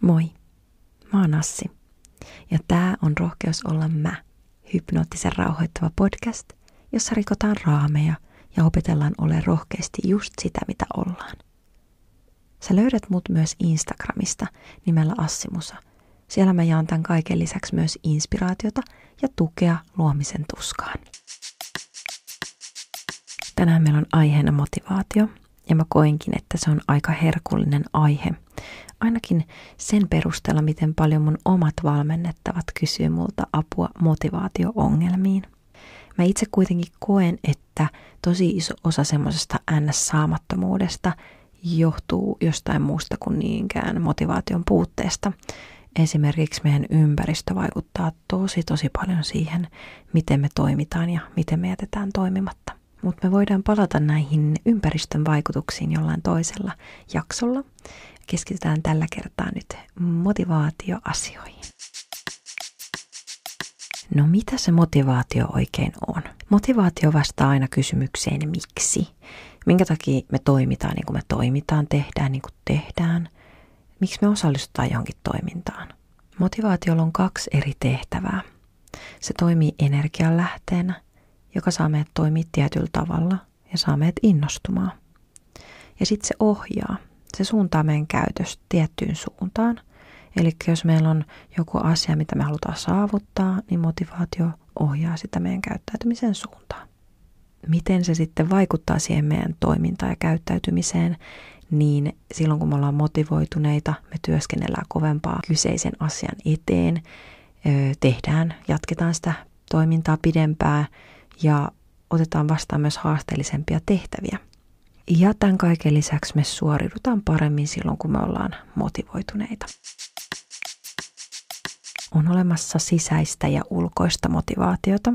Moi, mä oon Assi. Ja tää on Rohkeus olla mä, hypnoottisen rauhoittava podcast, jossa rikotaan raameja ja opetellaan ole rohkeasti just sitä, mitä ollaan. Sä löydät mut myös Instagramista nimellä Assimusa. Siellä mä jaan tämän kaiken lisäksi myös inspiraatiota ja tukea luomisen tuskaan. Tänään meillä on aiheena motivaatio, ja mä koinkin, että se on aika herkullinen aihe, ainakin sen perusteella, miten paljon mun omat valmennettavat kysyy multa apua motivaatioongelmiin. Mä itse kuitenkin koen, että tosi iso osa semmoisesta ns-saamattomuudesta johtuu jostain muusta kuin niinkään motivaation puutteesta. Esimerkiksi meidän ympäristö vaikuttaa tosi tosi paljon siihen, miten me toimitaan ja miten me jätetään toimimatta. Mutta me voidaan palata näihin ympäristön vaikutuksiin jollain toisella jaksolla keskitytään tällä kertaa nyt motivaatioasioihin. No mitä se motivaatio oikein on? Motivaatio vastaa aina kysymykseen miksi. Minkä takia me toimitaan niin kuin me toimitaan, tehdään niin kuin tehdään. Miksi me osallistutaan johonkin toimintaan? Motivaatiolla on kaksi eri tehtävää. Se toimii energianlähteenä, joka saa meidät toimia tietyllä tavalla ja saa meidät innostumaan. Ja sitten se ohjaa, se suuntaa meidän käytöstä tiettyyn suuntaan. Eli jos meillä on joku asia, mitä me halutaan saavuttaa, niin motivaatio ohjaa sitä meidän käyttäytymisen suuntaan. Miten se sitten vaikuttaa siihen meidän toimintaan ja käyttäytymiseen, niin silloin kun me ollaan motivoituneita, me työskennellään kovempaa kyseisen asian eteen, tehdään, jatketaan sitä toimintaa pidempään ja otetaan vastaan myös haasteellisempia tehtäviä – ja tämän kaiken lisäksi me suoriudutaan paremmin silloin, kun me ollaan motivoituneita. On olemassa sisäistä ja ulkoista motivaatiota.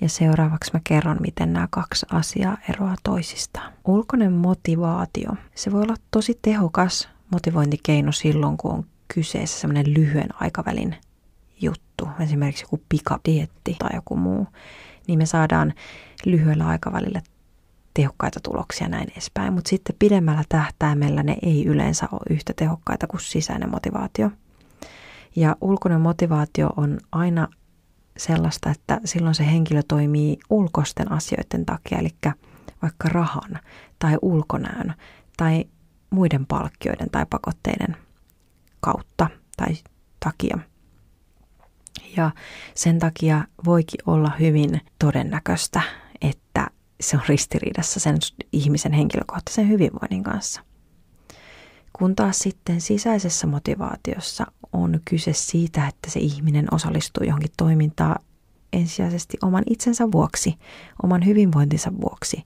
Ja seuraavaksi mä kerron, miten nämä kaksi asiaa eroaa toisistaan. Ulkoinen motivaatio, se voi olla tosi tehokas motivointikeino silloin, kun on kyseessä semmoinen lyhyen aikavälin juttu, esimerkiksi joku pikadietti tai joku muu, niin me saadaan lyhyellä aikavälillä tehokkaita tuloksia näin edespäin, mutta sitten pidemmällä tähtäimellä ne ei yleensä ole yhtä tehokkaita kuin sisäinen motivaatio. Ja ulkoinen motivaatio on aina sellaista, että silloin se henkilö toimii ulkoisten asioiden takia, eli vaikka rahan tai ulkonäön tai muiden palkkioiden tai pakotteiden kautta tai takia. Ja sen takia voikin olla hyvin todennäköistä, että se on ristiriidassa sen ihmisen henkilökohtaisen hyvinvoinnin kanssa. Kun taas sitten sisäisessä motivaatiossa on kyse siitä, että se ihminen osallistuu johonkin toimintaan ensisijaisesti oman itsensä vuoksi, oman hyvinvointinsa vuoksi,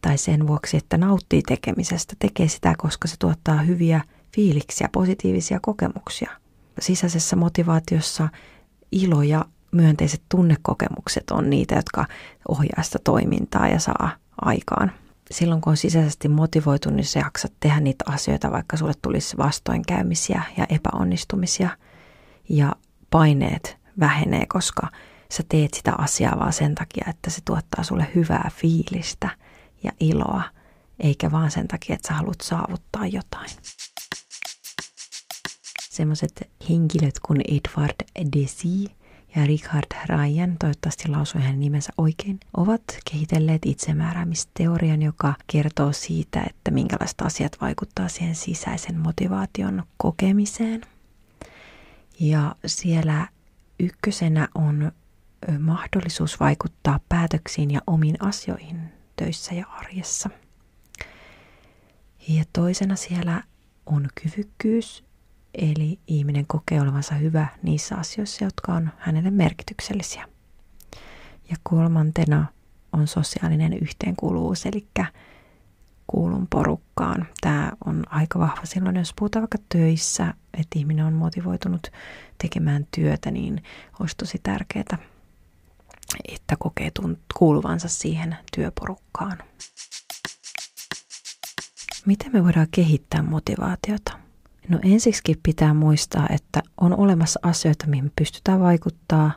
tai sen vuoksi, että nauttii tekemisestä, tekee sitä, koska se tuottaa hyviä fiiliksiä, positiivisia kokemuksia. Sisäisessä motivaatiossa ilo ja myönteiset tunnekokemukset on niitä, jotka ohjaa sitä toimintaa ja saa aikaan. Silloin kun on sisäisesti motivoitu, niin sä jaksat tehdä niitä asioita, vaikka sulle tulisi vastoinkäymisiä ja epäonnistumisia. Ja paineet vähenee, koska sä teet sitä asiaa vaan sen takia, että se tuottaa sulle hyvää fiilistä ja iloa, eikä vaan sen takia, että sä haluat saavuttaa jotain. Semmoiset henkilöt kuin Edward Desi ja Richard Ryan, toivottavasti lausui hänen nimensä oikein, ovat kehitelleet itsemääräämisteorian, joka kertoo siitä, että minkälaiset asiat vaikuttaa siihen sisäisen motivaation kokemiseen. Ja siellä ykkösenä on mahdollisuus vaikuttaa päätöksiin ja omiin asioihin töissä ja arjessa. Ja toisena siellä on kyvykkyys Eli ihminen kokee olevansa hyvä niissä asioissa, jotka on hänelle merkityksellisiä. Ja kolmantena on sosiaalinen yhteenkuuluvuus, eli kuulun porukkaan. Tämä on aika vahva silloin, jos puhutaan vaikka töissä, että ihminen on motivoitunut tekemään työtä, niin olisi tosi tärkeää, että kokee kuuluvansa siihen työporukkaan. Miten me voidaan kehittää motivaatiota? No ensiksi pitää muistaa, että on olemassa asioita, mihin me pystytään vaikuttaa,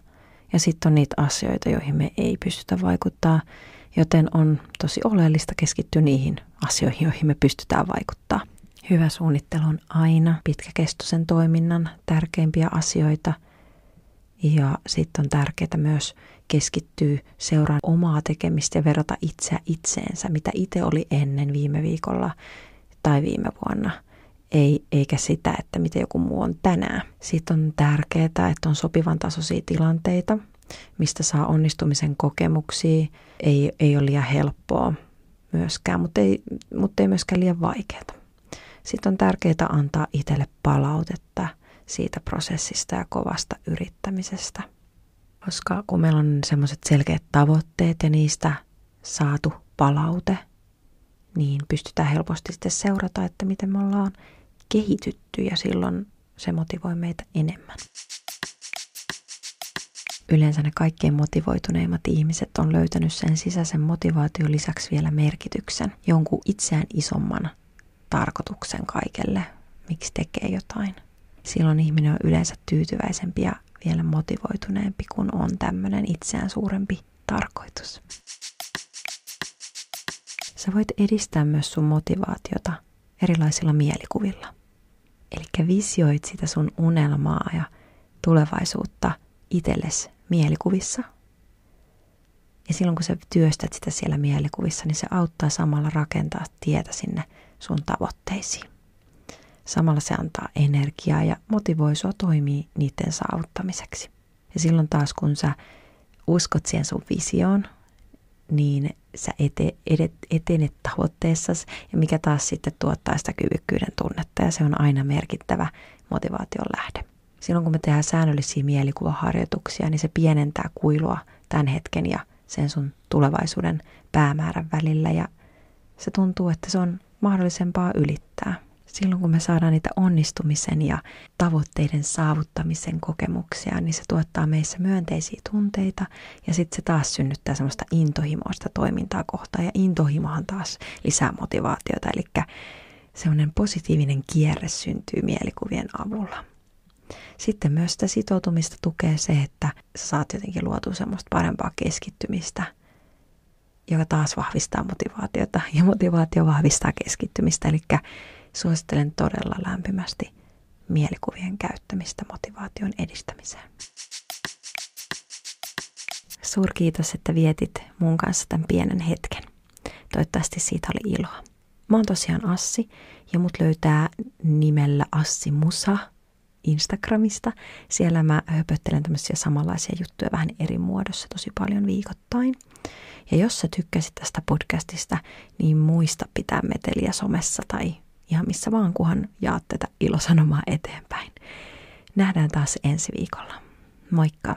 ja sitten on niitä asioita, joihin me ei pystytä vaikuttaa, joten on tosi oleellista keskittyä niihin asioihin, joihin me pystytään vaikuttaa. Hyvä suunnittelu on aina pitkäkestoisen toiminnan tärkeimpiä asioita. Ja sitten on tärkeää myös keskittyä seuraan omaa tekemistä ja verrata itseä itseensä, mitä itse oli ennen viime viikolla tai viime vuonna. Ei, eikä sitä, että miten joku muu on tänään. Sitten on tärkeää, että on sopivan tasoisia tilanteita, mistä saa onnistumisen kokemuksia. Ei, ei ole liian helppoa myöskään, mutta ei, mutta ei myöskään liian vaikeaa. Sitten on tärkeää antaa itselle palautetta siitä prosessista ja kovasta yrittämisestä. Koska kun meillä on semmoiset selkeät tavoitteet ja niistä saatu palaute, niin pystytään helposti sitten seurata, että miten me ollaan kehitytty ja silloin se motivoi meitä enemmän. Yleensä ne kaikkein motivoituneimmat ihmiset on löytänyt sen sisäisen motivaation lisäksi vielä merkityksen, jonkun itseään isomman tarkoituksen kaikelle, miksi tekee jotain. Silloin ihminen on yleensä tyytyväisempi ja vielä motivoituneempi, kun on tämmöinen itseään suurempi tarkoitus. Sä voit edistää myös sun motivaatiota erilaisilla mielikuvilla. Eli visioit sitä sun unelmaa ja tulevaisuutta itsellesi mielikuvissa. Ja silloin kun sä työstät sitä siellä mielikuvissa, niin se auttaa samalla rakentaa tietä sinne sun tavoitteisiin. Samalla se antaa energiaa ja motivoi sua toimii niiden saavuttamiseksi. Ja silloin taas kun sä uskot siihen sun visioon, niin sä ete, etenet tavoitteessasi ja mikä taas sitten tuottaa sitä kyvykkyyden tunnetta ja se on aina merkittävä motivaation lähde. Silloin kun me tehdään säännöllisiä mielikuvaharjoituksia, niin se pienentää kuilua tämän hetken ja sen sun tulevaisuuden päämäärän välillä ja se tuntuu, että se on mahdollisempaa ylittää. Silloin kun me saadaan niitä onnistumisen ja tavoitteiden saavuttamisen kokemuksia, niin se tuottaa meissä myönteisiä tunteita ja sitten se taas synnyttää semmoista intohimoista toimintaa kohtaan ja intohimohan taas lisää motivaatiota, eli semmoinen positiivinen kierre syntyy mielikuvien avulla. Sitten myös sitä sitoutumista tukee se, että sä saat jotenkin luotua semmoista parempaa keskittymistä – joka taas vahvistaa motivaatiota ja motivaatio vahvistaa keskittymistä. Eli suosittelen todella lämpimästi mielikuvien käyttämistä motivaation edistämiseen. Suurkiitos, että vietit mun kanssa tämän pienen hetken. Toivottavasti siitä oli iloa. Mä oon tosiaan Assi ja mut löytää nimellä Assi Musa Instagramista. Siellä mä höpöttelen tämmöisiä samanlaisia juttuja vähän eri muodossa tosi paljon viikoittain. Ja jos sä tykkäsit tästä podcastista, niin muista pitää meteliä somessa tai ihan missä vaan, kunhan jaat tätä ilosanomaa eteenpäin. Nähdään taas ensi viikolla. Moikka!